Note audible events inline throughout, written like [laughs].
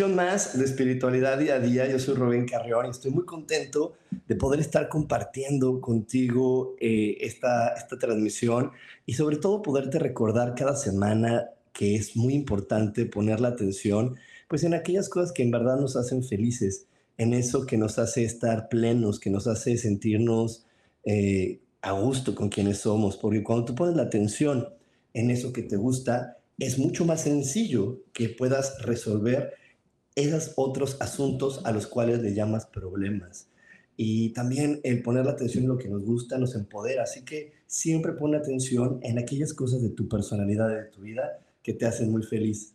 Más de Espiritualidad Día a Día. Yo soy Rubén Carrión y estoy muy contento de poder estar compartiendo contigo eh, esta, esta transmisión y sobre todo poderte recordar cada semana que es muy importante poner la atención pues en aquellas cosas que en verdad nos hacen felices, en eso que nos hace estar plenos, que nos hace sentirnos eh, a gusto con quienes somos, porque cuando tú pones la atención en eso que te gusta, es mucho más sencillo que puedas resolver esos otros asuntos a los cuales le llamas problemas. Y también el poner la atención en lo que nos gusta nos empodera. Así que siempre pon atención en aquellas cosas de tu personalidad, de tu vida, que te hacen muy feliz.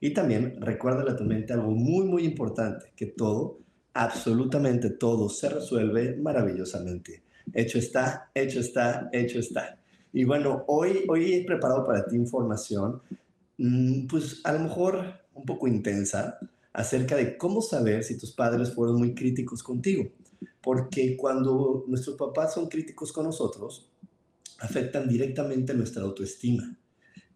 Y también recuerda a tu mente algo muy, muy importante, que todo, absolutamente todo, se resuelve maravillosamente. Hecho está, hecho está, hecho está. Y bueno, hoy, hoy he preparado para ti información, mm, pues a lo mejor un poco intensa, acerca de cómo saber si tus padres fueron muy críticos contigo. Porque cuando nuestros papás son críticos con nosotros, afectan directamente nuestra autoestima.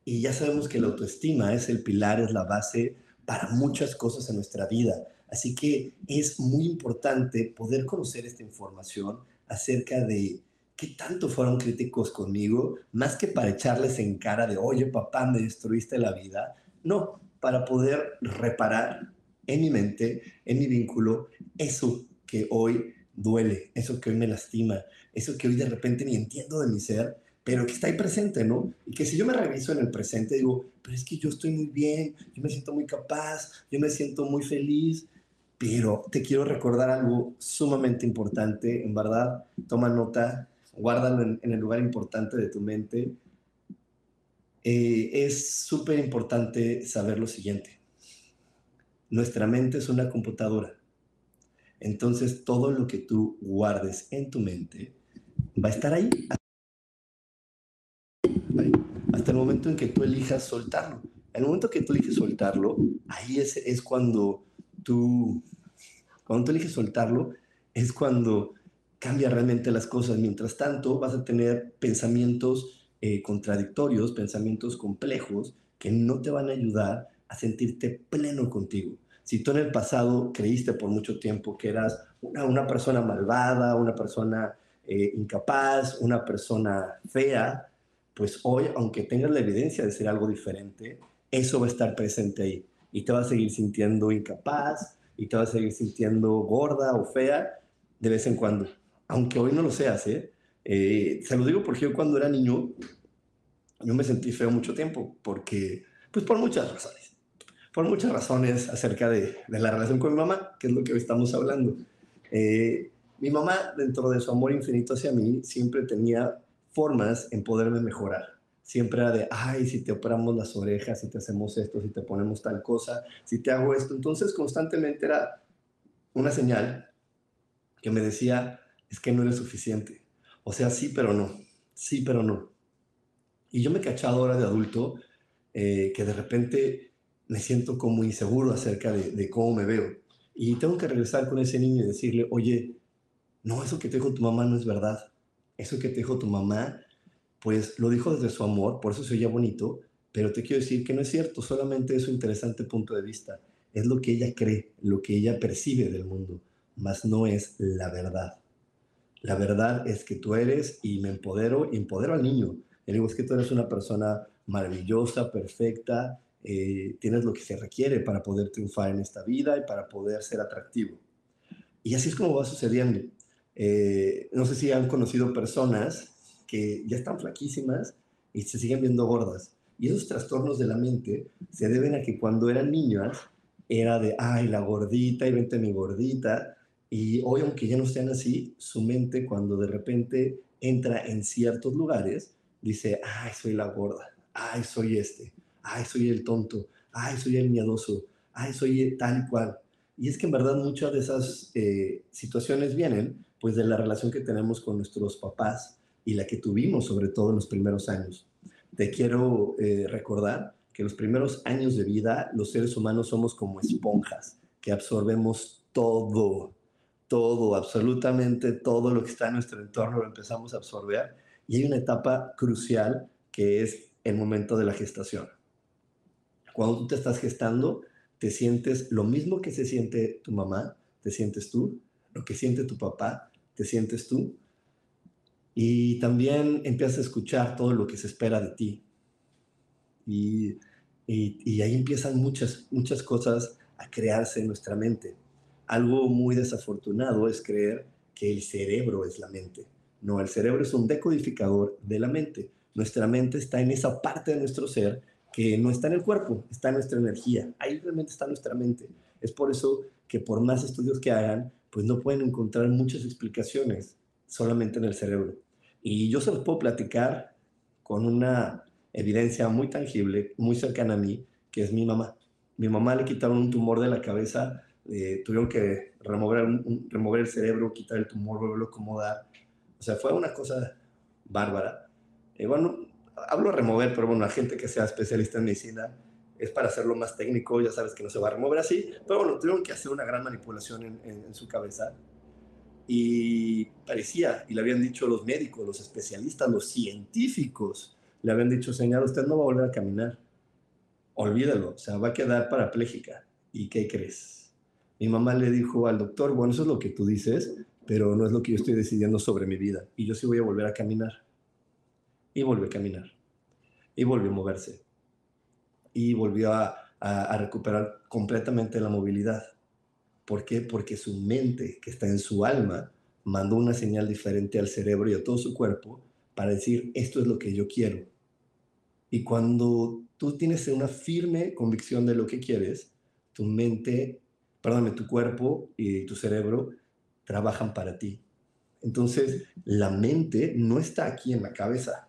Y ya sabemos que la autoestima es el pilar, es la base para muchas cosas en nuestra vida. Así que es muy importante poder conocer esta información acerca de ¿qué tanto fueron críticos conmigo? Más que para echarles en cara de, oye, papá, me destruiste la vida. No, para poder reparar en mi mente, en mi vínculo, eso que hoy duele, eso que hoy me lastima, eso que hoy de repente ni entiendo de mi ser, pero que está ahí presente, ¿no? Y que si yo me reviso en el presente, digo, pero es que yo estoy muy bien, yo me siento muy capaz, yo me siento muy feliz, pero te quiero recordar algo sumamente importante, en verdad, toma nota, guárdalo en, el lugar importante de tu mente. Eh, es súper importante saber lo siguiente. Nuestra mente es una computadora. Entonces, todo lo que tú guardes en tu mente va a estar ahí. Hasta el momento en que tú elijas soltarlo. En el momento que tú eliges soltarlo, ahí es, es cuando tú, cuando tú eliges soltarlo, es cuando cambia realmente las cosas. Mientras tanto, vas a tener pensamientos eh, contradictorios, pensamientos complejos que no te van a ayudar a sentirte pleno contigo. Si tú en el pasado creíste por mucho tiempo que eras una, persona malvada, una persona eh, incapaz, una persona fea, pues hoy, aunque tengas la evidencia de ser algo diferente, eso va a estar presente ahí y te vas a seguir sintiendo incapaz y te vas a seguir sintiendo gorda o fea de vez en cuando aunque hoy no lo seas, ¿eh? ¿eh? se lo digo porque yo cuando era niño, yo me sentí feo mucho tiempo, porque, pues por muchas razones, por muchas razones acerca de, de la relación con mi mamá, que es lo que hoy estamos hablando. Eh, mi mamá, dentro de su amor infinito hacia mí, siempre tenía formas en poderme mejorar. Siempre era de, ay, si te operamos las orejas, si te hacemos esto, si te ponemos tal cosa, si te hago esto. Entonces, constantemente era una señal que me decía, es que no eres suficiente. O sea, sí, pero no. Sí, pero no. Y yo me he cachado ahora de adulto eh, que de repente me siento como inseguro acerca de, cómo me veo. Y tengo que regresar con ese niño y decirle, oye, no, eso que te dijo tu mamá no es verdad. Eso que te dijo tu mamá, pues lo dijo desde su amor, por eso se oía bonito, pero te quiero decir que no es cierto, solamente es su interesante punto de vista. Es lo que ella cree, lo que ella percibe del mundo, mas no es la verdad. La verdad es que tú eres y me empodero, empodero al niño. Le digo, es que tú eres una persona maravillosa, perfecta, eh, tienes lo que se requiere para poder triunfar en esta vida y para poder ser atractivo. Y así es como va sucediendo. Eh, no sé si han conocido personas que ya están flaquísimas y se siguen viendo gordas. Y esos trastornos de la mente se deben a que cuando eran niñas era de, ay, la gordita y vente mi gordita. Y hoy, aunque ya no sean así, su mente cuando de repente entra en ciertos lugares, dice, ay, soy la gorda, ay, soy este, ay, soy el tonto, ay, soy el miedoso, ay, soy tal cual. Y es que en verdad muchas de esas eh, situaciones vienen pues de la relación que tenemos con nuestros papás y la que tuvimos sobre todo en los primeros años. Te quiero eh, recordar que los primeros años de vida los seres humanos somos como esponjas que absorbemos todo, todo, absolutamente todo lo que está en nuestro entorno lo empezamos a absorber y hay una etapa crucial que es el momento de la gestación. Cuando tú te estás gestando, te sientes lo mismo que se siente tu mamá, te sientes tú, lo que siente tu papá, te sientes tú. Y también empiezas a escuchar todo lo que se espera de ti. Y, y, ahí empiezan muchas, muchas cosas a crearse en nuestra mente. Algo muy desafortunado es creer que el cerebro es la mente. No, el cerebro es un decodificador de la mente. Nuestra mente está en esa parte de nuestro ser que no está en el cuerpo, está en nuestra energía. Ahí realmente está nuestra mente. Es por eso que por más estudios que hagan, pues no pueden encontrar muchas explicaciones solamente en el cerebro. Y yo se los puedo platicar con una evidencia muy tangible, muy cercana a mí, que es mi mamá. Mi mamá le quitaron un tumor de la cabeza, eh, tuvieron que remover, remover el cerebro, quitar el tumor, volverlo a acomodar. O sea, fue una cosa bárbara. Y bueno, hablo remover, pero bueno, la gente que sea especialista en medicina es para hacerlo más técnico, ya sabes que no se va a remover así, pero bueno, tuvieron que hacer una gran manipulación en, en, su cabeza y parecía, y le habían dicho los médicos, los especialistas, los científicos, le habían dicho, señor, usted no va a volver a caminar, olvídalo, o sea, va a quedar parapléjica. ¿Y qué crees? Mi mamá le dijo al doctor, bueno, eso es lo que tú dices, pero no es lo que yo estoy decidiendo sobre mi vida, y yo sí voy a volver a caminar. Y volvió a caminar, y volvió a moverse y volvió a, recuperar completamente la movilidad. ¿Por qué? Porque su mente, que está en su alma, mandó una señal diferente al cerebro y a todo su cuerpo para decir, esto es lo que yo quiero. Y cuando tú tienes una firme convicción de lo que quieres, tu mente, perdóname, tu cuerpo y tu cerebro trabajan para ti. Entonces, la mente no está aquí en la cabeza.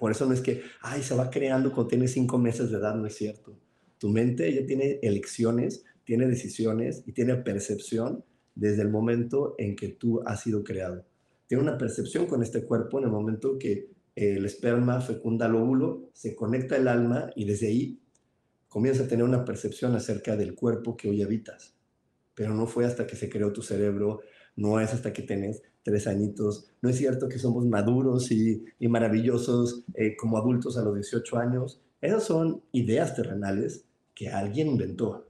Por eso no es que, ay, se va creando cuando tiene cinco meses de edad, no es cierto. Tu mente ya tiene elecciones, tiene decisiones y tiene percepción desde el momento en que tú has sido creado. Tiene una percepción con este cuerpo en el momento que el esperma fecunda el óvulo, se conecta el alma y desde ahí comienza a tener una percepción acerca del cuerpo que hoy habitas. Pero no fue hasta que se creó tu cerebro, no es hasta que tenés tres añitos. No es cierto que somos maduros y, maravillosos eh, como adultos a los 18 años. Esas son ideas terrenales que alguien inventó.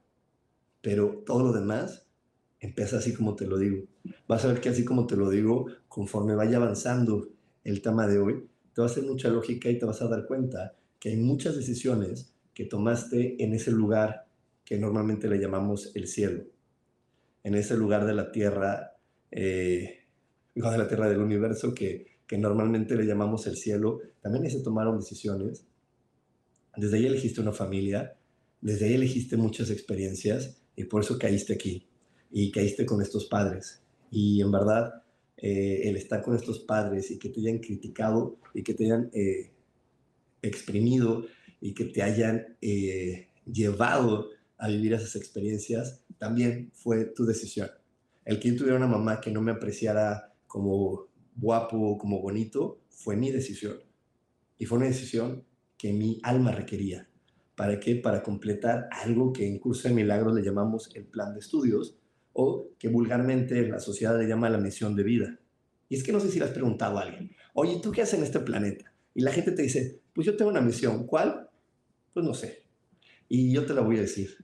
Pero todo lo demás empieza así como te lo digo. Vas a ver que así como te lo digo, conforme vaya avanzando el tema de hoy, te va a hacer mucha lógica y te vas a dar cuenta que hay muchas decisiones que tomaste en ese lugar que normalmente le llamamos el cielo, en ese lugar de la tierra eh, de la tierra del universo, que, que normalmente le llamamos el cielo, también ahí se tomaron decisiones. Desde ahí elegiste una familia, desde ahí elegiste muchas experiencias y por eso caíste aquí y caíste con estos padres. Y en verdad, eh, el estar con estos padres y que te hayan criticado y que te hayan eh, exprimido y que te hayan eh, llevado a vivir esas experiencias, también fue tu decisión. El que yo tuviera una mamá que no me apreciara como guapo, como bonito, fue mi decisión. Y fue una decisión que mi alma requería. ¿Para qué? Para completar algo que en curso de milagros le llamamos el plan de estudios o que vulgarmente la sociedad le llama la misión de vida. Y es que no sé si le has preguntado a alguien, oye, ¿tú qué haces en este planeta? Y la gente te dice, pues yo tengo una misión. ¿Cuál? Pues no sé. Y yo te la voy a decir.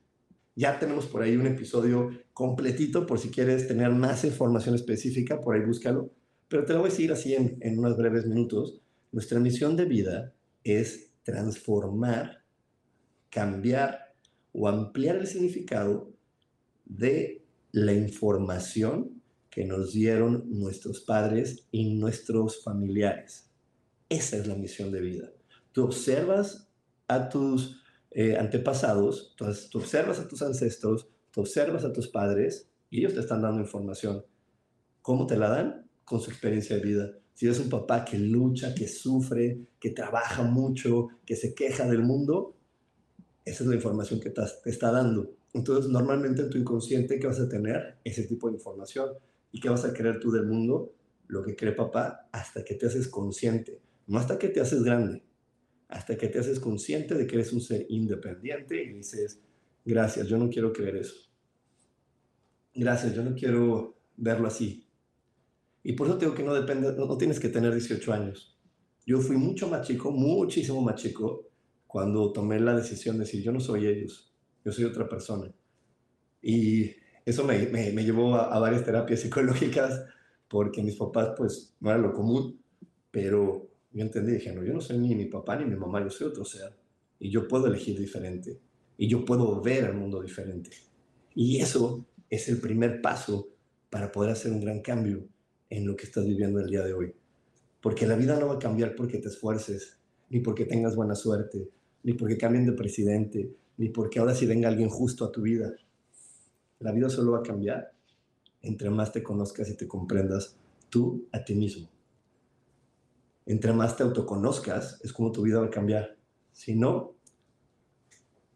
Ya tenemos por ahí un episodio completito por si quieres tener más información específica, por ahí búscalo. Pero te lo voy a decir así en, en unos breves minutos. Nuestra misión de vida es transformar, cambiar o ampliar el significado de la información que nos dieron nuestros padres y nuestros familiares. Esa es la misión de vida. Tú observas a tus eh, antepasados, tú observas a tus ancestros, tú observas a tus padres y ellos te están dando información. ¿Cómo te la dan? Con su experiencia de vida. Si eres un papá que lucha, que sufre, que trabaja mucho, que se queja del mundo, esa es la información que te está dando. Entonces, normalmente en tu inconsciente, ¿qué vas a tener? Ese tipo de información. ¿Y qué vas a querer tú del mundo? Lo que cree papá hasta que te haces consciente. No hasta que te haces grande, hasta que te haces consciente de que eres un ser independiente y dices, gracias, yo no quiero creer eso. Gracias, yo no quiero verlo así. Y por eso digo que no depende, no, tienes que tener 18 años. Yo fui mucho más chico, muchísimo más chico, cuando tomé la decisión de decir, yo no soy ellos, yo soy otra persona. Y eso me, me, llevó a, a, varias terapias [laughs] psicológicas, porque mis papás, pues, no era lo común, pero yo entendí, dije, no, yo no soy ni mi papá ni mi mamá, yo soy otro ser. Y yo puedo elegir diferente. Y yo puedo ver el mundo diferente. Y eso es el primer paso para poder hacer un gran cambio en lo que estás viviendo el día de hoy. Porque la vida no va a cambiar porque te esfuerces, ni porque tengas buena suerte, ni porque cambien de presidente, ni porque ahora sí venga alguien justo a tu vida. La vida solo va a cambiar entre más te conozcas y te comprendas tú a ti mismo. Entre más te autoconozcas es como tu vida va a cambiar. Si no,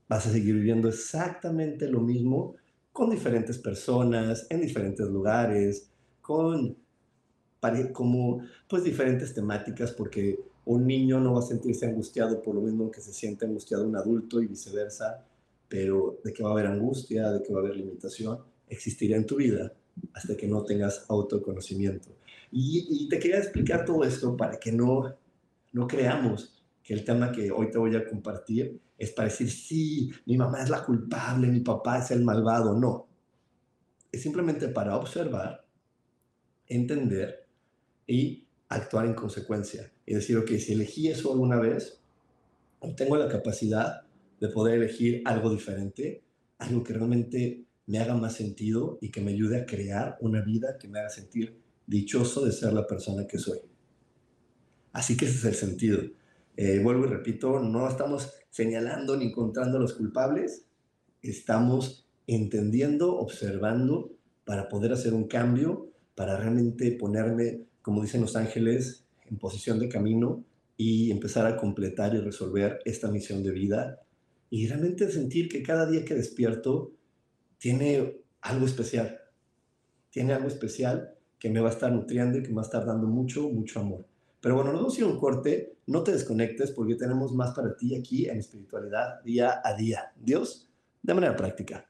vas a seguir viviendo exactamente lo mismo con diferentes personas, en diferentes lugares, con como pues diferentes temáticas porque un niño no va a sentirse angustiado por lo mismo que se siente angustiado un adulto y viceversa, pero de que va a haber angustia, de que va a haber limitación, existirá en tu vida hasta que no tengas autoconocimiento. Y, te quería explicar todo esto para que no, no creamos que el tema que hoy te voy a compartir es para decir, sí, mi mamá es la culpable, mi papá es el malvado. No. Es simplemente para observar, entender y actuar en consecuencia. Y decir, ok, si elegí eso alguna vez, tengo la capacidad de poder elegir algo diferente, algo que realmente me haga más sentido y que me ayude a crear una vida que me haga sentir dichoso de ser la persona que soy. Así que ese es el sentido. Eh, vuelvo y repito, no estamos señalando ni encontrando a los culpables, estamos entendiendo, observando para poder hacer un cambio, para realmente ponerme, como dicen los ángeles, en posición de camino y empezar a completar y resolver esta misión de vida y realmente sentir que cada día que despierto tiene algo especial, tiene algo especial que me va a estar nutriendo y que me va a estar dando mucho, mucho amor. Pero bueno, nos vamos a a un corte. No te desconectes porque tenemos más para ti aquí en espiritualidad día a día. Dios, de manera práctica.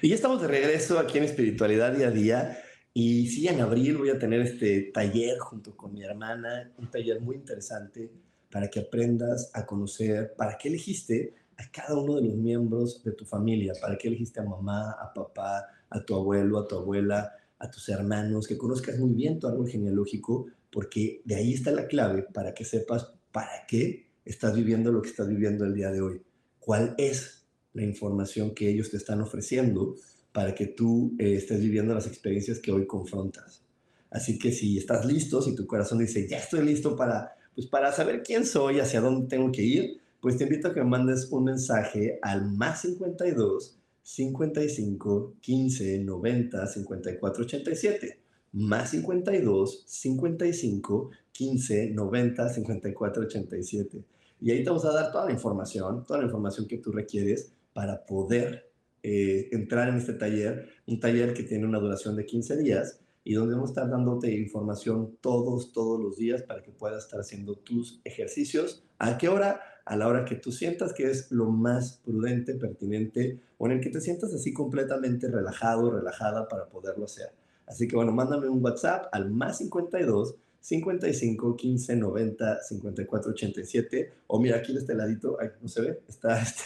Y ya estamos de regreso aquí en Espiritualidad Día a Día. Y sí, en abril voy a tener este taller junto con mi hermana, un taller muy interesante para que aprendas a conocer para qué elegiste a cada uno de los miembros de tu familia, para qué elegiste a mamá, a papá, a tu abuelo, a tu abuela, a tus hermanos, que conozcas muy bien tu árbol genealógico, porque de ahí está la clave para que sepas para qué estás viviendo lo que estás viviendo el día de hoy. ¿Cuál es la información que ellos te están ofreciendo para que tú eh, estés viviendo las experiencias que hoy confrontas? Así que si estás listo, si tu corazón dice, ya estoy listo para pues para saber quién soy, hacia dónde tengo que ir, pues te invito a que me mandes un mensaje al más 52 55 15 90 54 87. Más 52 55 15 90 54 87. Y ahí te vamos a dar toda la información, toda la información que tú requieres para poder eh, entrar en este taller, un taller que tiene una duración de 15 días y donde vamos a estar dándote información todos, todos los días para que puedas estar haciendo tus ejercicios. ¿A qué hora? A la hora que tú sientas que es lo más prudente, pertinente o en el que te sientas así completamente relajado, relajada para poderlo hacer. Así que bueno, mándame un WhatsApp al más 52 55 15 90 54 87. O mira, aquí de este ladito, no se ve, está, [laughs] este,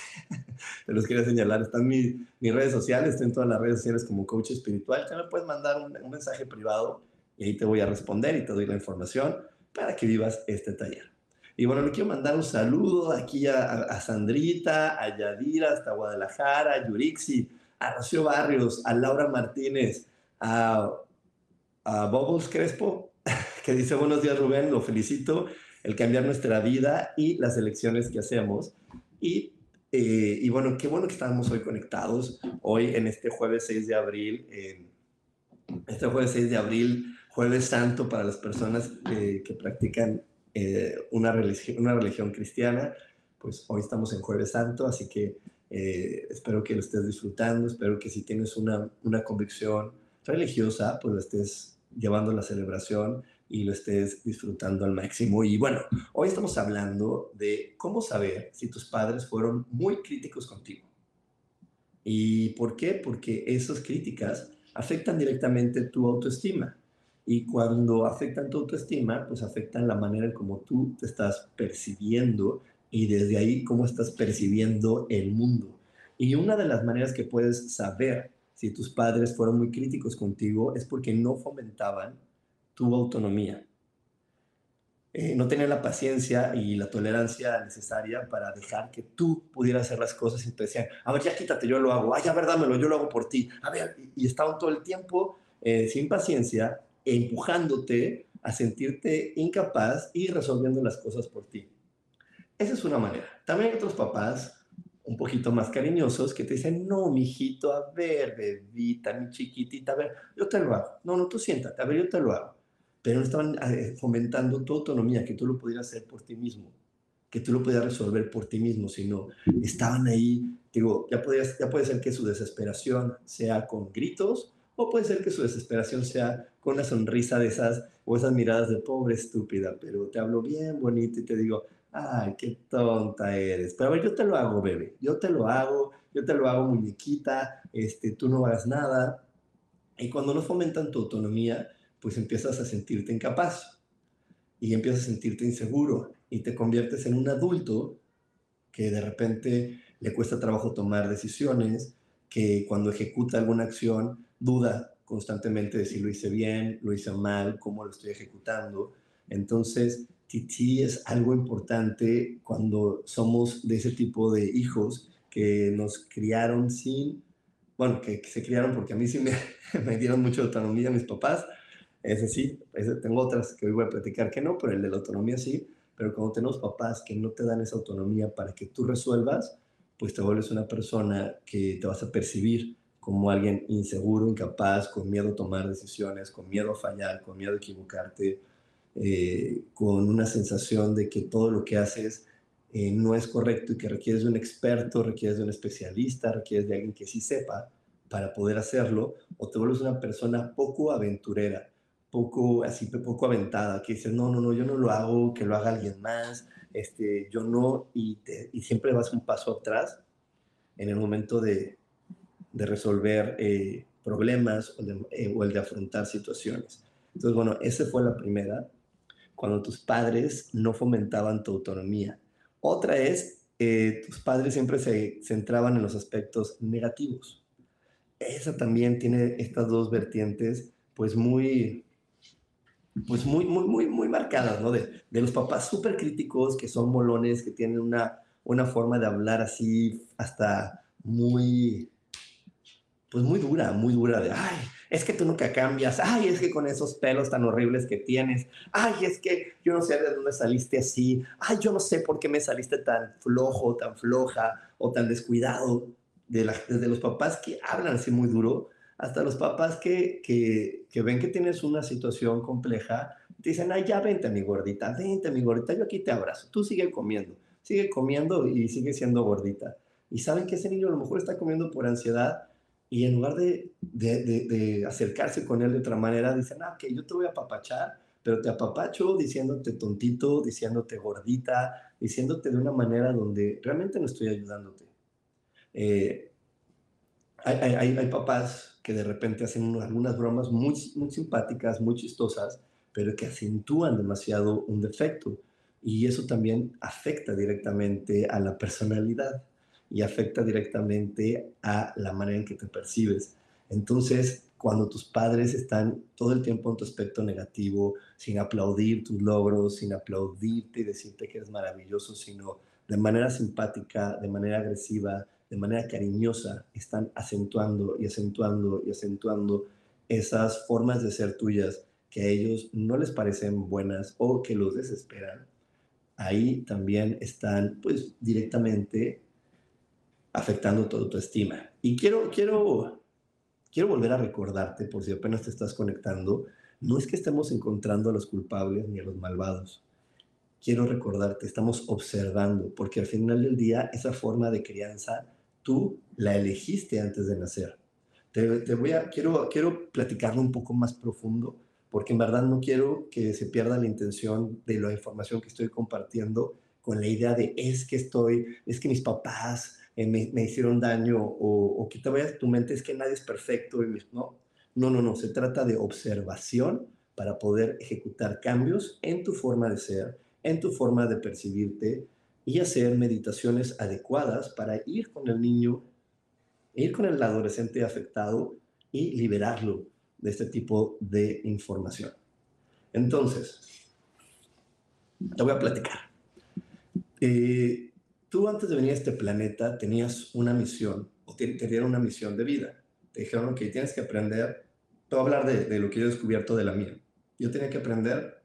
te los quería señalar, están mis, mis redes sociales, estoy en todas las redes sociales como coach espiritual. Ya me puedes mandar un, mensaje privado y ahí te voy a responder y te doy la información para que vivas este taller. Y bueno, le quiero mandar un saludo aquí a, Sandrita, a Yadira, hasta Guadalajara, a Yurixi, a Rocío Barrios, a Laura Martínez, a Bobos Crespo, que dice, buenos días Rubén, lo felicito, el cambiar nuestra vida y las elecciones que hacemos. Y, eh, y bueno, qué bueno que estamos hoy conectados, hoy en este jueves 6 de abril, eh, este jueves 6 de abril, jueves santo para las personas eh, que practican una, religión, una religión cristiana, pues hoy estamos en jueves santo, así que espero que lo estés disfrutando, espero que si tienes una, una convicción religiosa, pues lo estés llevando la celebración y lo estés disfrutando al máximo. Y bueno, hoy estamos hablando de cómo saber si tus padres fueron muy críticos contigo. ¿Y por qué? Porque esas críticas afectan directamente tu autoestima. Y cuando afectan tu autoestima, pues afectan la manera en cómo tú te estás percibiendo y desde ahí cómo estás percibiendo el mundo. Y una de las maneras que puedes saber si tus padres fueron muy críticos contigo es porque no fomentaban tu autonomía. Eh, no tenían la paciencia y la tolerancia necesaria para dejar que tú pudieras hacer las cosas y te decían, a ver, ya quítate, yo lo hago, ay, ya ver, dámelo, yo lo hago por ti. A ver, y, estaban todo el tiempo eh, sin paciencia, empujándote a sentirte incapaz y resolviendo las cosas por ti. Esa es una manera. También hay otros papás un poquito más cariñosos que te dicen, no, mijito, a ver, bebita, mi chiquitita, a ver, yo te lo hago. No, no, tú siéntate, a ver, yo te lo hago. Pero no estaban eh, fomentando tu autonomía, que tú lo pudieras hacer por ti mismo, que tú lo pudieras resolver por ti mismo, sino estaban ahí, digo, ya, podías, ya puede ser que su desesperación sea con gritos, o puede ser que su desesperación sea con una sonrisa de esas, o esas miradas de pobre estúpida, pero te hablo bien bonito y te digo, ay, qué tonta eres. Pero a ver, yo te lo hago, bebé, yo te lo hago, yo te lo hago, muñequita, este, tú no hagas nada. Y cuando no fomentan tu autonomía, pues empiezas a sentirte incapaz y empiezas a sentirte inseguro y te conviertes en un adulto que de repente le cuesta trabajo tomar decisiones, que cuando ejecuta alguna acción duda constantemente de si lo hice bien, lo hice mal, cómo lo estoy ejecutando. Entonces, sí es algo importante cuando somos de ese tipo de hijos que nos criaron sin, bueno, que, se criaron porque a mí sí me, [laughs] me dieron mucha autonomía mis papás, ese sí, ese, tengo otras que hoy voy a platicar que no, pero el de la autonomía sí, pero cuando tenemos papás que no te dan esa autonomía para que tú resuelvas, pues te vuelves una persona que te vas a percibir como alguien inseguro, incapaz, con miedo a tomar decisiones, con miedo a fallar, con miedo a equivocarte, eh, con una sensación de que todo lo que haces eh, no es correcto y que requieres de un experto, requieres de un especialista, requieres de alguien que sí sepa para poder hacerlo, o te vuelves una persona poco aventurera, poco así, poco aventada, que dices, no, no, no, yo no lo hago, que lo haga alguien más, este, yo no, y, y siempre vas un paso atrás en el momento de, de resolver eh, problemas o, eh, o el de afrontar situaciones. Entonces, bueno, esa fue la primera, cuando tus padres no fomentaban tu autonomía. Otra es, eh, tus padres siempre se centraban en los aspectos negativos. Esa también tiene estas dos vertientes, pues muy, pues muy, muy, muy, muy marcadas, ¿no? De, de los papás súper críticos, que son molones, que tienen una, una forma de hablar así hasta muy, pues muy dura, muy dura de, ay, es que tú nunca cambias, ay, es que con esos pelos tan horribles que tienes, ay, es que yo no sé de dónde saliste así, ay, yo no sé por qué me saliste tan flojo, tan floja o tan descuidado, de la, desde los papás que hablan así muy duro, hasta los papás que, que, ven que tienes una situación compleja, te dicen, ay, ya vente mi gordita, vente mi gordita, yo aquí te abrazo, tú sigue comiendo, sigue comiendo y sigue siendo gordita. Y saben que ese niño a lo mejor está comiendo por ansiedad y en lugar de, acercarse con él de otra manera, dicen, ah, que yo te voy a apapachar, pero te apapacho diciéndote tontito, diciéndote gordita, diciéndote de una manera donde realmente no estoy ayudándote. Eh, hay, papás que de repente hacen algunas bromas muy, muy simpáticas, muy chistosas, pero que acentúan demasiado un defecto. Y eso también afecta directamente a la personalidad y afecta directamente a la manera en que te percibes. Entonces, cuando tus padres están todo el tiempo en tu aspecto negativo, sin aplaudir tus logros, sin aplaudirte y decirte que eres maravilloso, sino de manera simpática, de manera agresiva, de manera cariñosa están acentuando y acentuando y acentuando esas formas de ser tuyas que a ellos no les parecen buenas o que los desesperan, ahí también están pues directamente afectando tu autoestima. Y quiero, quiero, quiero volver a recordarte, por si apenas te estás conectando, no es que estemos encontrando a los culpables ni a los malvados. Quiero recordarte, estamos observando, porque al final del día esa forma de crianza tú la elegiste antes de nacer. Te, voy a, quiero, quiero platicarlo un poco más profundo, porque en verdad no quiero que se pierda la intención de la información que estoy compartiendo con la idea de es que estoy, es que mis papás eh, me, hicieron daño o, que te vayas tu mente es que nadie es perfecto. Y no, no, no, no, se trata de observación para poder ejecutar cambios en tu forma de ser, en tu forma de percibirte, y hacer meditaciones adecuadas para ir con el niño, ir con el adolescente afectado y liberarlo de este tipo de información. Entonces, te voy a platicar. Eh, tú antes de venir a este planeta tenías una misión, o te, dieron una misión de vida. Te dijeron que tienes que aprender, te voy a hablar de, de lo que yo he descubierto de la mía. Yo tenía que aprender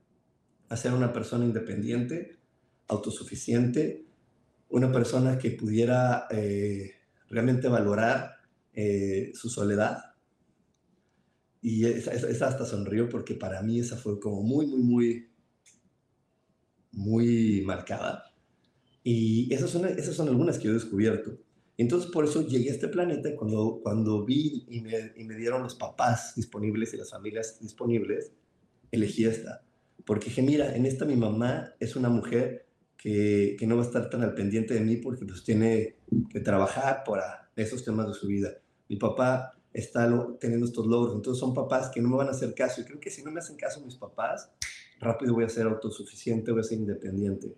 a ser una persona independiente, autosuficiente, una persona que pudiera eh, realmente valorar eh, su soledad. Y esa, hasta sonrió porque para mí esa fue como muy, muy, muy, muy marcada. Y esas son, esas son algunas que yo he descubierto. Entonces, por eso llegué a este planeta cuando, cuando vi y me, y me dieron los papás disponibles y las familias disponibles, elegí esta. Porque dije, mira, en esta mi mamá es una mujer que, no va a estar tan al pendiente de mí porque pues tiene que trabajar para esos temas de su vida. Mi papá está teniendo estos logros, entonces son papás que no me van a hacer caso y creo que si no me hacen caso mis papás, rápido voy a ser autosuficiente, voy a ser independiente.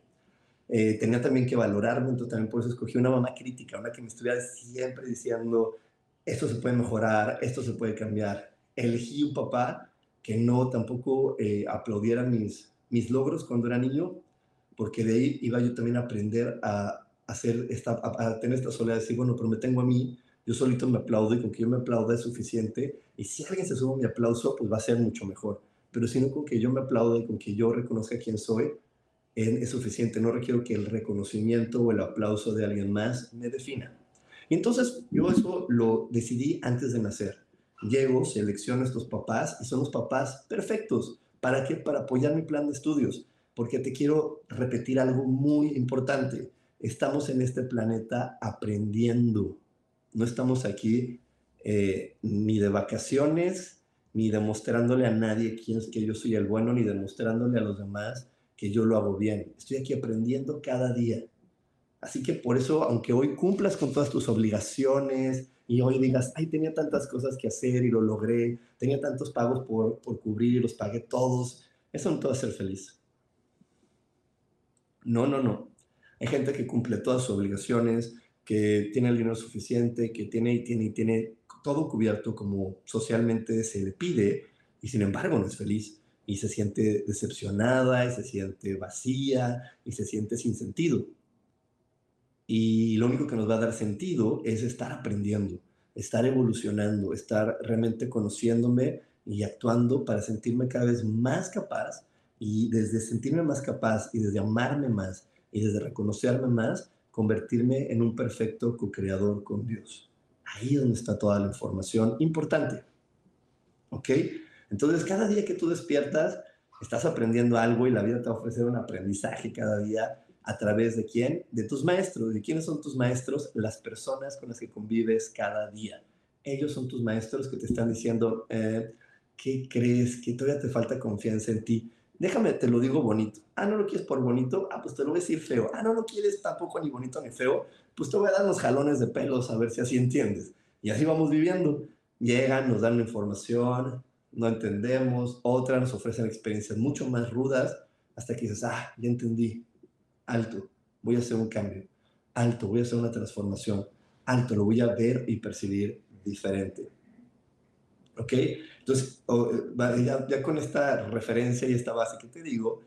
Eh, tenía también que valorarme, entonces también por eso escogí una mamá crítica, una que me estuviera siempre diciendo, esto se puede mejorar, esto se puede cambiar. Elegí un papá que no tampoco eh, aplaudiera mis, mis logros cuando era niño, porque de ahí iba yo también a aprender a, hacer esta, a, tener esta soledad de decir, bueno, pero me tengo a mí, yo solito me aplaudo y con que yo me aplauda es suficiente. Y si alguien se sube mi aplauso, pues va a ser mucho mejor. Pero si no con que yo me aplaude con que yo reconozca quién soy, es suficiente. No requiero que el reconocimiento o el aplauso de alguien más me defina. Y entonces yo eso lo decidí antes de nacer. Llego, selecciono a estos papás y son los papás perfectos. ¿Para qué? Para apoyar mi plan de estudios. Porque te quiero repetir algo muy importante. Estamos en este planeta aprendiendo. No estamos aquí eh, ni de vacaciones, ni demostrándole a nadie quién es que yo soy el bueno, ni demostrándole a los demás que yo lo hago bien. Estoy aquí aprendiendo cada día. Así que por eso, aunque hoy cumplas con todas tus obligaciones y hoy digas, ay, tenía tantas cosas que hacer y lo logré, tenía tantos pagos por, por cubrir y los pagué todos, eso no te va a hacer feliz. No, no, no. Hay gente que cumple todas sus obligaciones, que tiene el dinero suficiente, que tiene y tiene y tiene todo cubierto como socialmente se le pide y sin embargo no es feliz y se siente decepcionada y se siente vacía y se siente sin sentido. Y lo único que nos va a dar sentido es estar aprendiendo, estar evolucionando, estar realmente conociéndome y actuando para sentirme cada vez más capaz y desde sentirme más capaz y desde amarme más y desde reconocerme más, convertirme en un perfecto co-creador con Dios. Ahí es donde está toda la información importante. ¿Ok? Entonces, cada día que tú despiertas, estás aprendiendo algo y la vida te va a ofrecer un aprendizaje cada día ¿A través de quién? De tus maestros. ¿De quiénes son tus maestros? Las personas con las que convives cada día. Ellos son tus maestros que te están diciendo, eh, ¿qué crees? Que todavía te falta confianza en ti. Déjame, te lo digo bonito. Ah, ¿no lo quieres por bonito? Ah, pues te lo voy a decir feo. Ah, ¿no lo quieres tampoco ni bonito ni feo? Pues te voy a dar unos jalones de pelos a ver si así entiendes. Y así vamos viviendo. Llegan, nos dan la información, no entendemos, otras nos ofrecen experiencias mucho más rudas, hasta que dices, ah, ya entendí, alto, voy a hacer un cambio, alto, voy a hacer una transformación, alto, lo voy a ver y percibir diferente. ¿Ok? Entonces, ya, con esta referencia y esta base que te digo,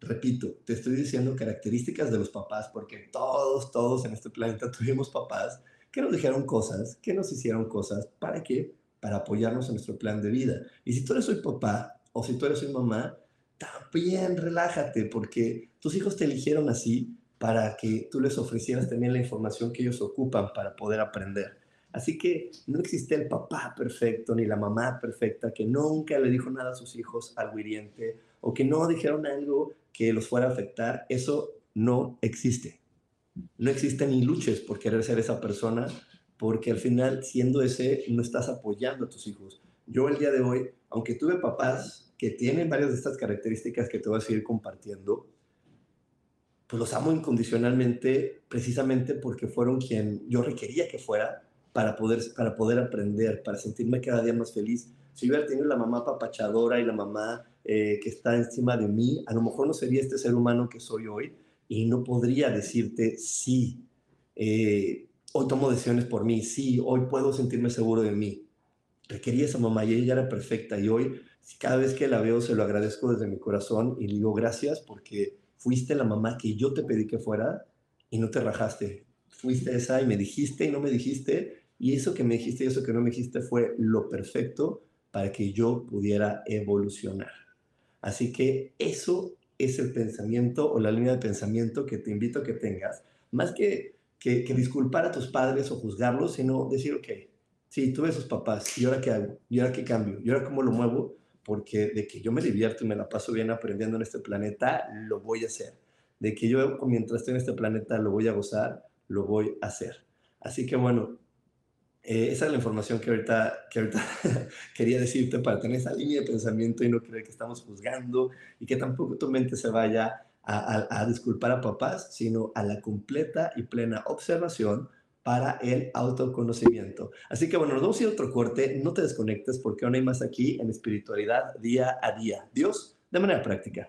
repito, te estoy diciendo características de los papás, porque todos, todos en este planeta [laughs] tuvimos papás que nos dijeron cosas, que nos hicieron cosas, ¿para qué? Para apoyarnos en nuestro plan de vida. Y si tú eres hoy papá o si tú eres hoy mamá, también relájate, porque tus hijos te eligieron así para que tú les ofrecieras también la información que ellos ocupan para poder aprender. Así que no existe el papá perfecto ni la mamá perfecta que nunca le dijo nada a sus hijos algo hiriente o que no dijeron algo que los fuera a afectar. Eso no existe. No existe ni luches por querer ser esa persona porque al final siendo ese no estás apoyando a tus hijos. Yo el día de hoy, aunque tuve papás que tienen varias de estas características que te voy a seguir compartiendo, pues los amo incondicionalmente precisamente porque fueron quien yo requería que fuera para poder, para poder aprender, para sentirme cada día más feliz. Si hubiera tenido la mamá papachadora y la mamá eh, que está encima de mí, a lo mejor no sería este ser humano que soy hoy y no podría decirte sí, eh, hoy tomo decisiones por mí, sí, hoy puedo sentirme seguro de mí. Requería esa mamá y ella era perfecta y hoy cada vez que la veo se lo agradezco desde mi corazón y digo gracias porque fuiste la mamá que yo te pedí que fuera y no te rajaste. Fuiste esa y me dijiste y no me dijiste y eso que me dijiste y eso que no me dijiste fue lo perfecto para que yo pudiera evolucionar. Así que eso es el pensamiento o la línea de pensamiento que te invito a que tengas. Más que, que, disculpar a tus padres o juzgarlos, sino decir, ok, sí, tuve esos papás, ¿y ahora qué hago? ¿Y ahora qué cambio? ¿Y ahora cómo lo muevo? porque de que yo me divierto y me la paso bien aprendiendo en este planeta, lo voy a hacer. De que yo mientras estoy en este planeta lo voy a gozar, lo voy a hacer. Así que bueno, eh, esa es la información que ahorita, que ahorita [laughs] quería decirte para tener esa línea de pensamiento y no creer que estamos juzgando y que tampoco tu mente se vaya a, a disculpar a papás, sino a la completa y plena observación para el autoconocimiento. Así que bueno, nos vamos a ir a otro corte. No te desconectes porque aún hay más aquí en espiritualidad día a día. Dios, de manera práctica.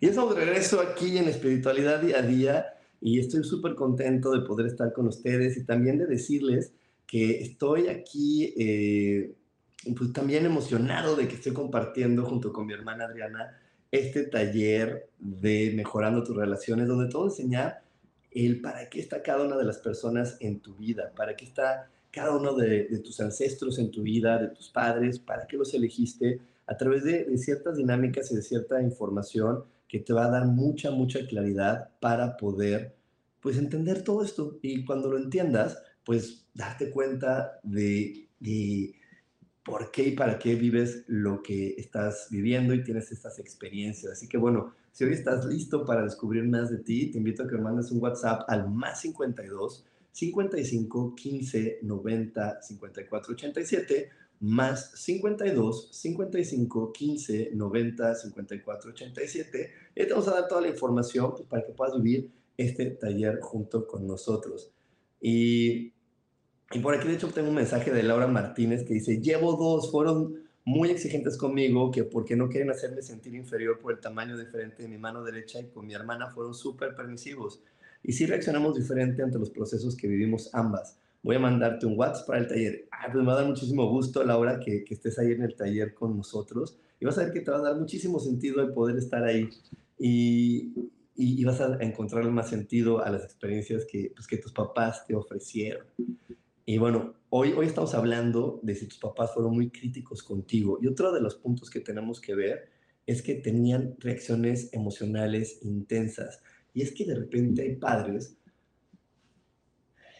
Y de regreso aquí en Espiritualidad Día a Día y estoy súper contento de poder estar con ustedes y también de decirles que estoy aquí eh, pues también emocionado de que estoy compartiendo junto con mi hermana Adriana este taller de mejorando tus relaciones donde te voy a enseñar el para qué está cada una de las personas en tu vida, para qué está cada uno de, de tus ancestros en tu vida, de tus padres, para qué los elegiste a través de, de ciertas dinámicas y de cierta información que te va a dar mucha, mucha claridad para poder, pues, entender todo esto. Y cuando lo entiendas, pues, darte cuenta de, de por qué y para qué vives lo que estás viviendo y tienes estas experiencias. Así que, bueno, si hoy estás listo para descubrir más de ti, te invito a que me mandes un WhatsApp al más 52 55 15 90 54 87 más 52 55 15 90 54 87. Y te vamos a dar toda la información pues, para que puedas vivir este taller junto con nosotros. Y, y por aquí, de hecho, tengo un mensaje de Laura Martínez que dice: Llevo dos, fueron muy exigentes conmigo, que porque no quieren hacerme sentir inferior por el tamaño diferente de mi mano derecha y con mi hermana fueron súper permisivos. Y sí reaccionamos diferente ante los procesos que vivimos ambas voy a mandarte un WhatsApp para el taller. Ah, pues me va a dar muchísimo gusto, Laura, que, que estés ahí en el taller con nosotros. Y vas a ver que te va a dar muchísimo sentido el poder estar ahí. Y, y, vas a encontrar más sentido a las experiencias que, pues, que tus papás te ofrecieron. Y bueno, hoy, hoy estamos hablando de si tus papás fueron muy críticos contigo. Y otro de los puntos que tenemos que ver es que tenían reacciones emocionales intensas. Y es que de repente hay padres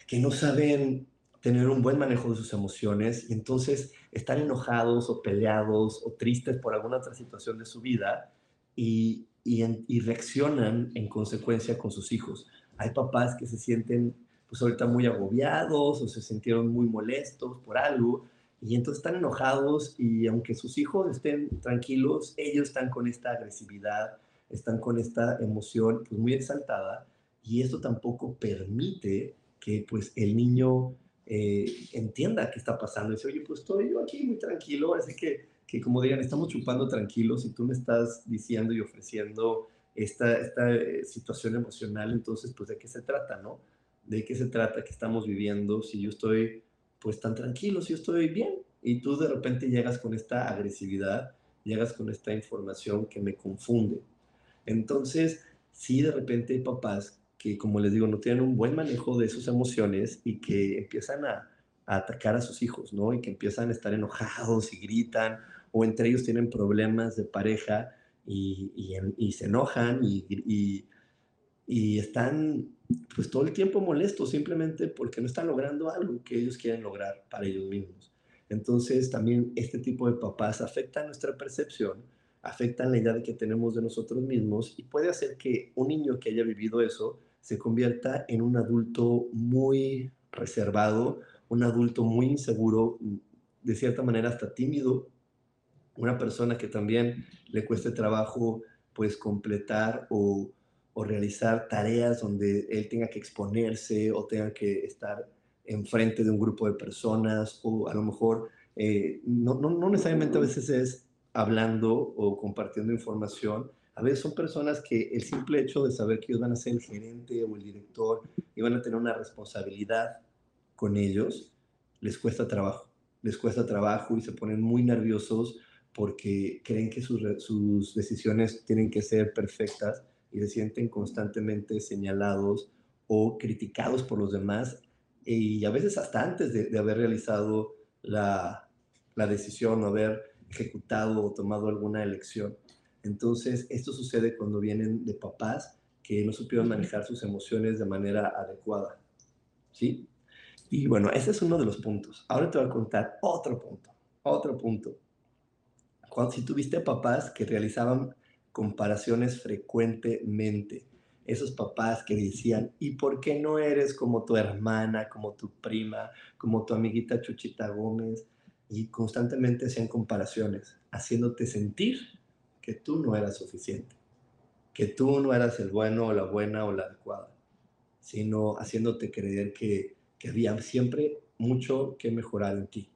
que no saben tener un buen manejo de sus emociones y entonces están enojados o peleados o tristes por alguna otra situación de su vida y, y, reaccionan en consecuencia con sus hijos. Hay papás que se sienten pues ahorita muy agobiados o se sintieron muy molestos por algo y entonces están enojados y aunque sus hijos estén tranquilos, ellos están con esta agresividad, están con esta emoción pues muy exaltada y esto tampoco permite que pues el niño eh, entienda qué está pasando. Y dice, oye, pues estoy yo aquí muy tranquilo, así que, que como digan, estamos chupando tranquilos y tú me estás diciendo y ofreciendo esta, esta eh, situación emocional, entonces, pues, ¿de qué se trata, no? ¿De qué se trata que estamos viviendo si yo estoy, pues, tan tranquilo, si yo estoy bien? Y tú de repente llegas con esta agresividad, llegas con esta información que me confunde. Entonces, si de repente hay papás que, como les digo, no tienen un buen manejo de sus emociones y que empiezan a, atacar a sus hijos, ¿no? Y que empiezan a estar enojados y gritan, o entre ellos tienen problemas de pareja y, y, se enojan y, y, están pues todo el tiempo molestos simplemente porque no están logrando algo que ellos quieren lograr para ellos mismos. Entonces también este tipo de papás afectan nuestra percepción, afectan la idea de que tenemos de nosotros mismos y puede hacer que un niño que haya vivido eso se convierta en un adulto muy reservado, un adulto muy inseguro, de cierta manera hasta tímido, una persona que también le cueste trabajo pues completar o, realizar tareas donde él tenga que exponerse o tenga que estar enfrente de un grupo de personas o a lo mejor eh, no, no, no necesariamente a veces es hablando o compartiendo información, a veces son personas que el simple hecho de saber que ellos van a ser el gerente o el director y van a tener una responsabilidad con ellos, les cuesta trabajo. Les cuesta trabajo y se ponen muy nerviosos porque creen que sus, decisiones tienen que ser perfectas y se sienten constantemente señalados o criticados por los demás y a veces hasta antes de, de haber realizado la, la decisión o haber ejecutado o tomado alguna elección. Entonces, esto sucede cuando vienen de papás que no supieron manejar sus emociones de manera adecuada. ¿Sí? Y bueno, ese es uno de los puntos. Ahora te voy a contar otro punto, otro punto. Cuando, si tuviste papás que realizaban comparaciones frecuentemente, esos papás que decían, ¿y por qué no eres como tu hermana, como tu prima, como tu amiguita Chuchita Gómez? Y constantemente hacían comparaciones, haciéndote sentir que tú no eras suficiente, que tú no eras el bueno o la buena o la adecuada, sino haciéndote creer que, que había siempre mucho que mejorar en ti.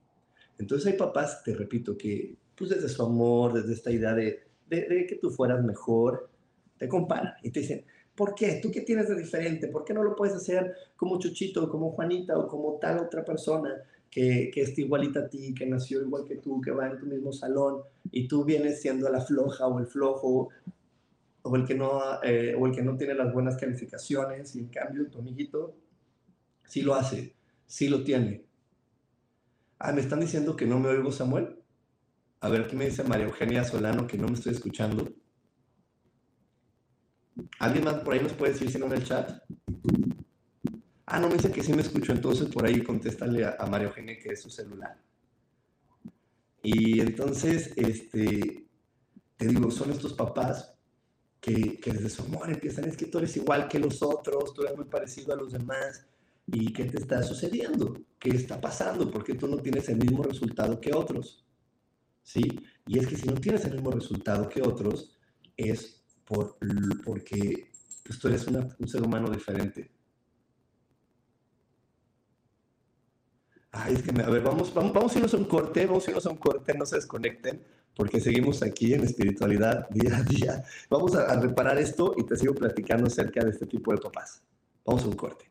Entonces hay papás, te repito, que pues desde su amor, desde esta idea de, de, que tú fueras mejor, te comparan y te dicen, ¿por qué? ¿Tú qué tienes de diferente? ¿Por qué no lo puedes hacer como Chuchito, como Juanita o como tal otra persona? Que, que está igualita a ti, que nació igual que tú, que va en tu mismo salón, y tú vienes siendo la floja o el flojo, o el que no, eh, o el que no tiene las buenas calificaciones, y en cambio tu amiguito sí lo hace, sí lo tiene. Ah, me están diciendo que no me oigo, Samuel. A ver qué me dice María Eugenia Solano, que no me estoy escuchando. ¿Alguien más por ahí nos puede decir si no en el chat? Ah, no, me dice que sí me escucho, entonces por ahí contéstale a, Mario Eugenia que es su celular. Y entonces, este, te digo, son estos papás que, que, desde su amor empiezan, es que tú eres igual que los otros, tú eres muy parecido a los demás. ¿Y qué te está sucediendo? ¿Qué está pasando? ¿Por qué tú no tienes el mismo resultado que otros? ¿Sí? Y es que si no tienes el mismo resultado que otros, es por, porque pues, tú eres un ser humano diferente. Ay, es que, a ver, vamos, vamos, vamos a irnos a un corte, vamos a irnos a un corte, no se desconecten, porque seguimos aquí en espiritualidad día a día. Vamos a, a reparar esto y te sigo platicando acerca de este tipo de papás. Vamos a un corte.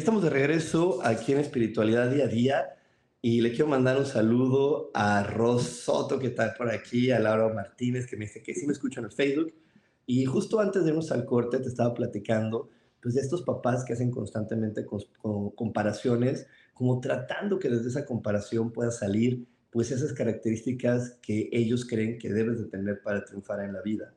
Estamos de regreso aquí en Espiritualidad Día a Día y le quiero mandar un saludo a Ros Soto que está por aquí, a Laura Martínez que me dice que sí me escucha en Facebook y justo antes de irnos al corte te estaba platicando pues, de estos papás que hacen constantemente comparaciones, como tratando que desde esa comparación pueda salir pues esas características que ellos creen que debes de tener para triunfar en la vida.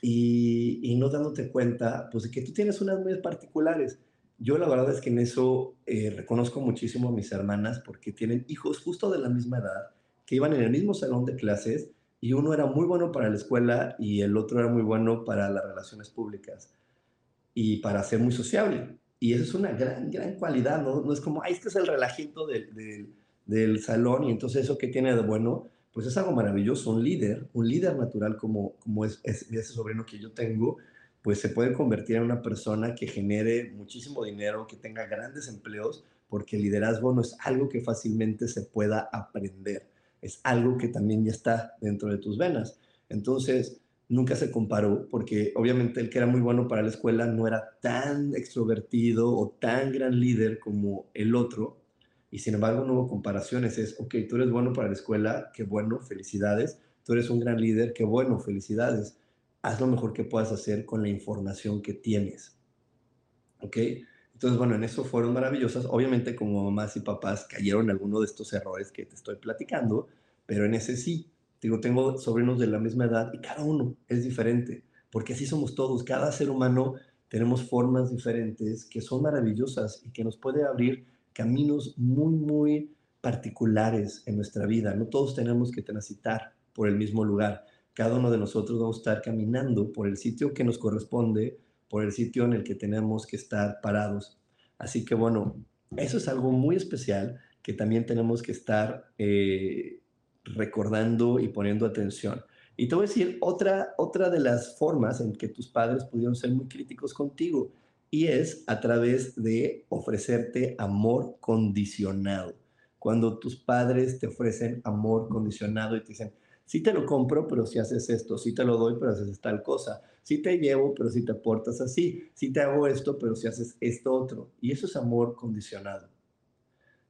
Y, y no dándote cuenta pues de que tú tienes unas muy particulares. Yo la verdad es que en eso eh, reconozco muchísimo a mis hermanas porque tienen hijos justo de la misma edad, que iban en el mismo salón de clases y uno era muy bueno para la escuela y el otro era muy bueno para las relaciones públicas y para ser muy sociable. Y eso es una gran, gran cualidad, ¿no? No es como, ay, este es el relajito del, del, salón y entonces eso que tiene de bueno, pues es algo maravilloso. Un líder, un líder natural como, como es, es ese sobrino que yo tengo, pues se puede convertir en una persona que genere muchísimo dinero, que tenga grandes empleos, porque el liderazgo no es algo que fácilmente se pueda aprender es algo que también ya está dentro de tus venas. Entonces, nunca se comparó porque obviamente el que era muy bueno para la escuela no era tan extrovertido o tan gran líder como el otro. Y sin embargo no hubo comparaciones. Es, ok, tú eres bueno para la escuela, qué bueno, felicidades. Tú eres un gran líder, qué bueno, felicidades. Haz lo mejor que puedas hacer con la información que tienes. ¿Ok? Entonces, bueno, en eso fueron maravillosas. Obviamente, como mamás y papás cayeron en alguno de estos errores que te estoy platicando, pero en ese sí. Digo, tengo sobrinos de la misma edad y cada uno es diferente, porque así somos todos. Cada ser humano tenemos formas diferentes que son maravillosas y que nos puede abrir caminos muy, muy particulares en nuestra vida. No todos tenemos que transitar por el mismo lugar. Cada uno de nosotros vamos a estar caminando por el sitio que nos corresponde por el sitio en el que tenemos que estar parados. Así que bueno, eso es algo muy especial que también tenemos que estar eh, recordando y poniendo atención. Y te voy a decir otra, otra de las formas en que tus padres pudieron ser muy críticos contigo y es a través de ofrecerte amor condicionado. Cuando tus padres te ofrecen amor condicionado y te dicen, sí te lo compro, pero si haces esto, sí te lo doy, pero haces tal cosa, sí te llevo, pero si te portas así, sí te hago esto, pero si haces esto otro. Y eso es amor condicionado.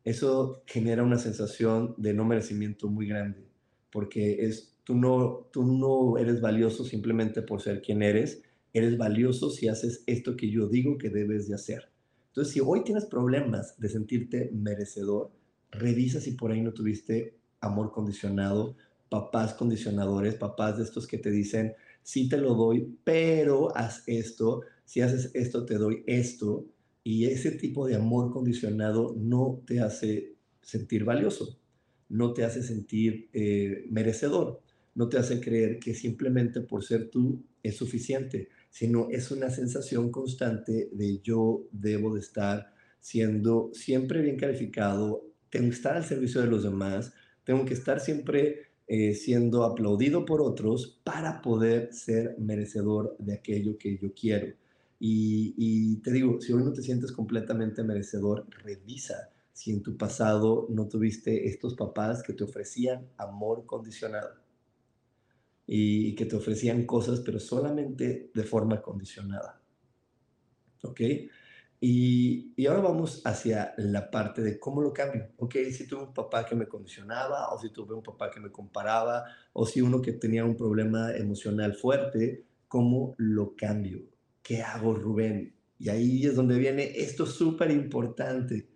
Eso genera una sensación de no merecimiento muy grande, porque es, tú, no, tú no eres valioso simplemente por ser quien eres, eres valioso si haces esto que yo digo que debes de hacer. Entonces, si hoy tienes problemas de sentirte merecedor, revisa si por ahí no tuviste amor condicionado, papás condicionadores, papás de estos que te dicen, sí te lo doy, pero haz esto, si haces esto te doy esto, y ese tipo de amor condicionado no te hace sentir valioso, no te hace sentir eh, merecedor, no te hace creer que simplemente por ser tú es suficiente, sino es una sensación constante de yo debo de estar siendo siempre bien calificado, tengo que estar al servicio de los demás, tengo que estar siempre eh, siendo aplaudido por otros para poder ser merecedor de aquello que yo quiero. Y, te digo, si hoy no te sientes completamente merecedor, revisa si en tu pasado no tuviste estos papás que te ofrecían amor condicionado y que te ofrecían cosas, pero solamente de forma condicionada. ¿Ok? Y, ahora vamos hacia la parte de cómo lo cambio. Ok, si tuve un papá que me condicionaba, o si tuve un papá que me comparaba, o si uno que tenía un problema emocional fuerte, ¿cómo lo cambio? ¿Qué hago, Rubén? Y ahí es donde viene esto súper importante,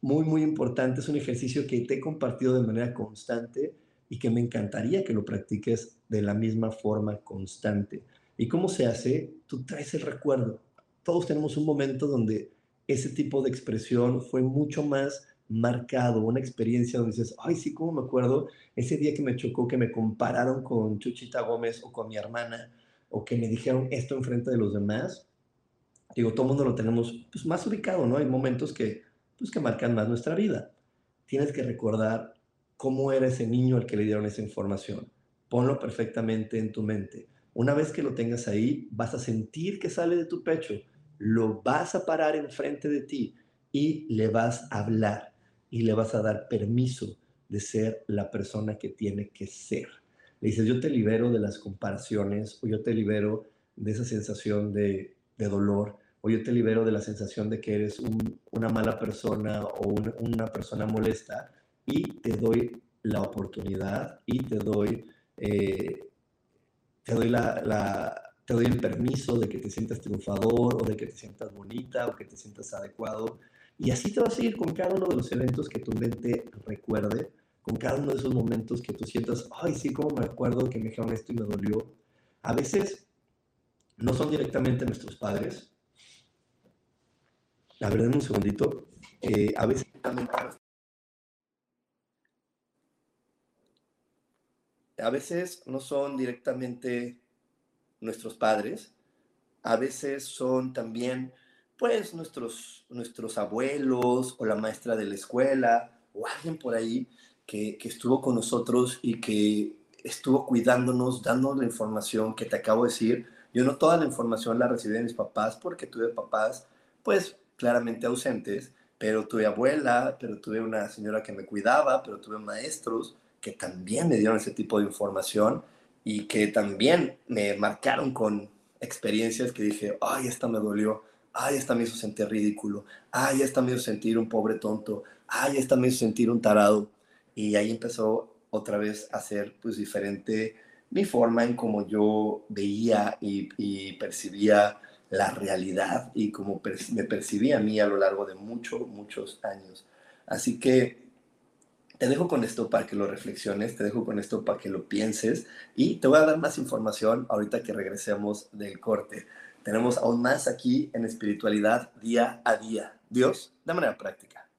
muy, muy importante. Es un ejercicio que te he compartido de manera constante y que me encantaría que lo practiques de la misma forma constante. ¿Y cómo se hace? Tú traes el recuerdo todos tenemos un momento donde ese tipo de expresión fue mucho más marcado, una experiencia donde dices, ay, sí, ¿cómo me acuerdo? Ese día que me chocó, que me compararon con Chuchita Gómez o con mi hermana, o que me dijeron esto enfrente de los demás. Digo, todo mundo lo tenemos pues, más ubicado, ¿no? Hay momentos que, pues, que marcan más nuestra vida. Tienes que recordar cómo era ese niño al que le dieron esa información. Ponlo perfectamente en tu mente. Una vez que lo tengas ahí, vas a sentir que sale de tu pecho, lo vas a parar enfrente de ti y le vas a hablar y le vas a dar permiso de ser la persona que tiene que ser. Le dices, yo te libero de las comparaciones o yo te libero de esa sensación de, dolor o yo te libero de la sensación de que eres una mala persona o una persona molesta y te doy la oportunidad y te doy, eh, te, doy la, te doy el permiso de que te sientas triunfador o de que te sientas bonita o que te sientas adecuado. Y así te vas a ir con cada uno de los eventos que tu mente recuerde, con cada uno de esos momentos que tú sientas, ay, sí, como me acuerdo que me dijeron esto y me dolió. A veces no son directamente nuestros padres. La verdad, un segundito. Eh, a veces a veces no son directamente nuestros padres, a veces son también pues nuestros, nuestros abuelos o la maestra de la escuela o alguien por ahí que, que estuvo con nosotros y que estuvo cuidándonos, dándonos la información que te acabo de decir. Yo no toda la información la recibí de mis papás porque tuve papás pues claramente ausentes, pero tuve abuela, pero tuve una señora que me cuidaba, pero tuve maestros, que también me dieron ese tipo de información y que también me marcaron con experiencias que dije, ay, esta me dolió, ay, esta me hizo sentir ridículo, ay, esta me hizo sentir un pobre tonto, ay, esta me hizo sentir un tarado. Y ahí empezó otra vez a ser pues diferente mi forma en cómo yo veía y, percibía la realidad y cómo me percibía a mí a lo largo de muchos, muchos años. Así que te dejo con esto para que lo reflexiones, te dejo con esto para que lo pienses y te voy a dar más información ahorita que regresemos del corte. Tenemos aún más aquí en espiritualidad día a día. Dios, de manera práctica.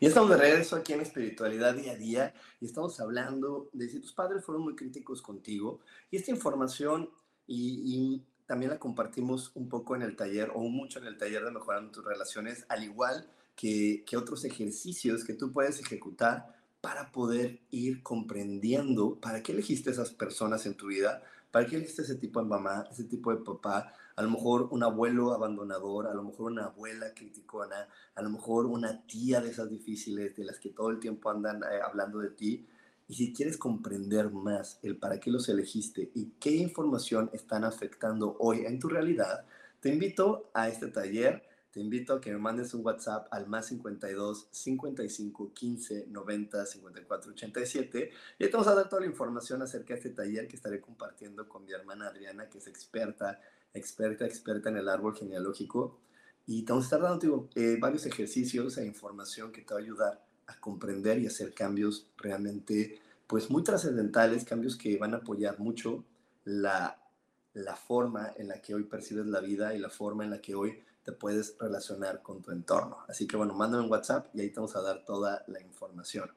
Y estamos de regreso aquí en espiritualidad día a día y estamos hablando de si tus padres fueron muy críticos contigo y esta información y, y también la compartimos un poco en el taller o mucho en el taller de mejorando tus relaciones, al igual que, otros ejercicios que tú puedes ejecutar para poder ir comprendiendo para qué elegiste esas personas en tu vida, para qué elegiste ese tipo de mamá, ese tipo de papá, a lo mejor un abuelo abandonador, a lo mejor una abuela criticona, a lo mejor una tía de esas difíciles, de las que todo el tiempo andan eh, hablando de ti. Y si quieres comprender más el para qué los elegiste y qué información están afectando hoy en tu realidad, te invito a este taller te invito a que me mandes un WhatsApp al más 52 55 15 90 54 87 y te vamos a dar toda la información acerca de este taller que estaré compartiendo con mi hermana Adriana, que es experta, experta, experta en el árbol genealógico. Y te vamos a estar dando eh, varios ejercicios e información que te va a ayudar a comprender y hacer cambios realmente pues muy trascendentales, cambios que van a apoyar mucho la, la forma en la que hoy percibes la vida y la forma en la que hoy te puedes relacionar con tu entorno. Así que bueno, mándame un WhatsApp y ahí te vamos a dar toda la información.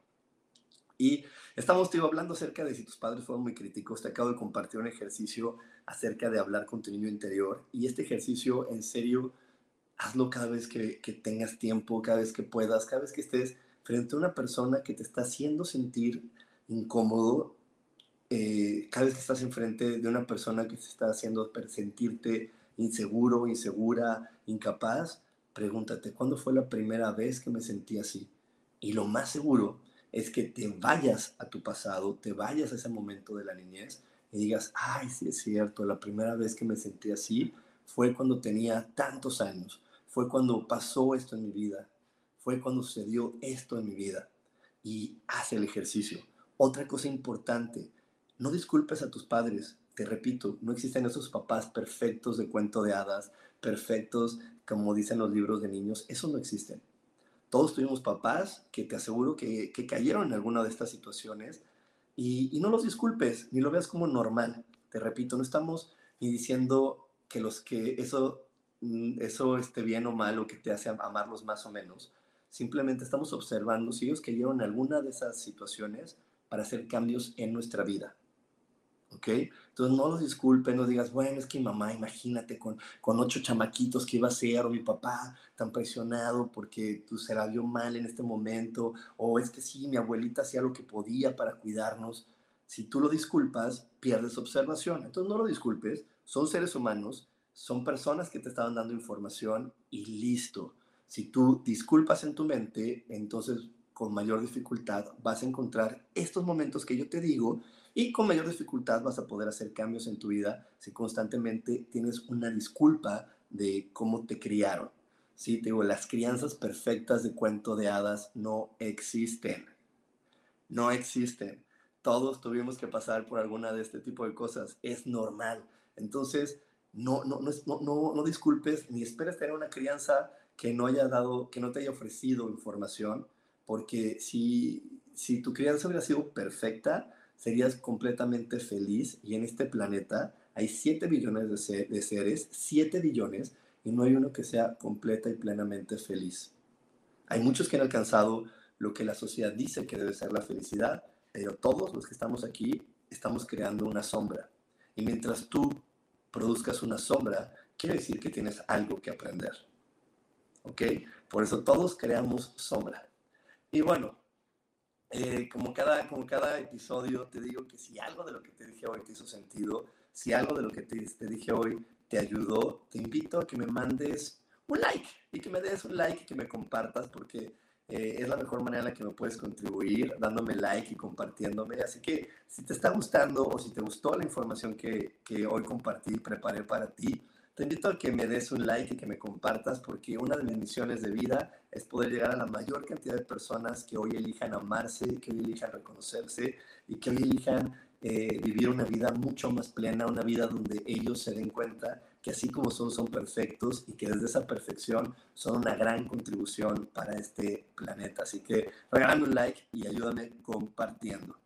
Y estamos tío, hablando acerca de si tus padres fueron muy críticos. Te acabo de compartir un ejercicio acerca de hablar con tu niño interior. Y este ejercicio, en serio, hazlo cada vez que, que tengas tiempo, cada vez que puedas, cada vez que estés frente a una persona que te está haciendo sentir incómodo, eh, cada vez que estás enfrente de una persona que te está haciendo sentirte inseguro, insegura, incapaz, pregúntate, ¿cuándo fue la primera vez que me sentí así? Y lo más seguro es que te vayas a tu pasado, te vayas a ese momento de la niñez y digas, ay, sí es cierto, la primera vez que me sentí así fue cuando tenía tantos años, fue cuando pasó esto en mi vida, fue cuando sucedió esto en mi vida. Y haz el ejercicio. Otra cosa importante, no disculpes a tus padres, te repito, no existen esos papás perfectos de cuento de hadas, perfectos como dicen los libros de niños, eso no existen. Todos tuvimos papás que te aseguro que, cayeron en alguna de estas situaciones y, no los disculpes, ni lo veas como normal. Te repito, no estamos ni diciendo que los que eso, mm, eso esté bien o mal o que te hace amarlos más o menos. Simplemente estamos observando si ellos cayeron en alguna de esas situaciones para hacer cambios en nuestra vida. ¿Ok? Entonces no los disculpen, no digas, bueno, es que mamá, imagínate, con, con ocho chamaquitos que iba a ser, o mi papá tan presionado porque tú se la vio mal en este momento, o es que sí, mi abuelita hacía lo que podía para cuidarnos. Si tú lo disculpas, pierdes observación. Entonces no lo disculpes, son seres humanos, son personas que te estaban dando información y listo. Si tú disculpas en tu mente, entonces con mayor dificultad vas a encontrar estos momentos que yo te digo y con mayor dificultad vas a poder hacer cambios en tu vida si constantemente tienes una disculpa de cómo te criaron. Sí, te digo, las crianzas perfectas de cuento de hadas no existen. No existen. Todos tuvimos que pasar por alguna de este tipo de cosas. Es normal. Entonces, no, no, no, no, no disculpes ni esperes tener una crianza que no haya dado, que no te haya ofrecido información, porque si, si tu crianza hubiera sido perfecta, serías completamente feliz y en este planeta hay 7 billones de, seres, 7 billones, y no hay uno que sea completa y plenamente feliz. Hay muchos que han alcanzado lo que la sociedad dice que debe ser la felicidad, pero todos los que estamos aquí estamos creando una sombra. Y mientras tú produzcas una sombra, quiere decir que tienes algo que aprender. ¿Ok? Por eso todos creamos sombra. Y bueno, eh, como, cada, como cada episodio te digo que si algo de lo que te dije hoy te hizo sentido, si algo de lo que te, dije hoy te ayudó, te invito a que me mandes un like y que me des un like y que me compartas porque eh, es la mejor manera en la que me puedes contribuir dándome like y compartiéndome. Así que si te está gustando o si te gustó la información que, que hoy compartí y preparé para ti, te invito a que me des un like y que me compartas porque una de mis misiones de vida es poder llegar a la mayor cantidad de personas que hoy elijan amarse, que hoy elijan reconocerse y que hoy elijan eh, vivir una vida mucho más plena, una vida donde ellos se den cuenta que así como son, son perfectos y que desde esa perfección son una gran contribución para este planeta. Así que regálame un like y ayúdame compartiendo.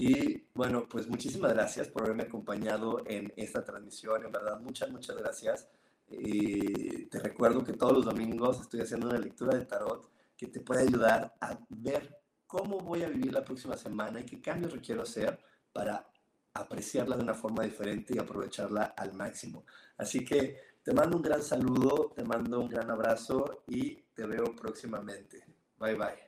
Y bueno, pues muchísimas gracias por haberme acompañado en esta transmisión. En verdad, muchas, muchas gracias. Y te recuerdo que todos los domingos estoy haciendo una lectura de tarot que te puede ayudar a ver cómo voy a vivir la próxima semana y qué cambios requiero hacer para apreciarla de una forma diferente y aprovecharla al máximo. Así que te mando un gran saludo, te mando un gran abrazo y te veo próximamente. Bye bye.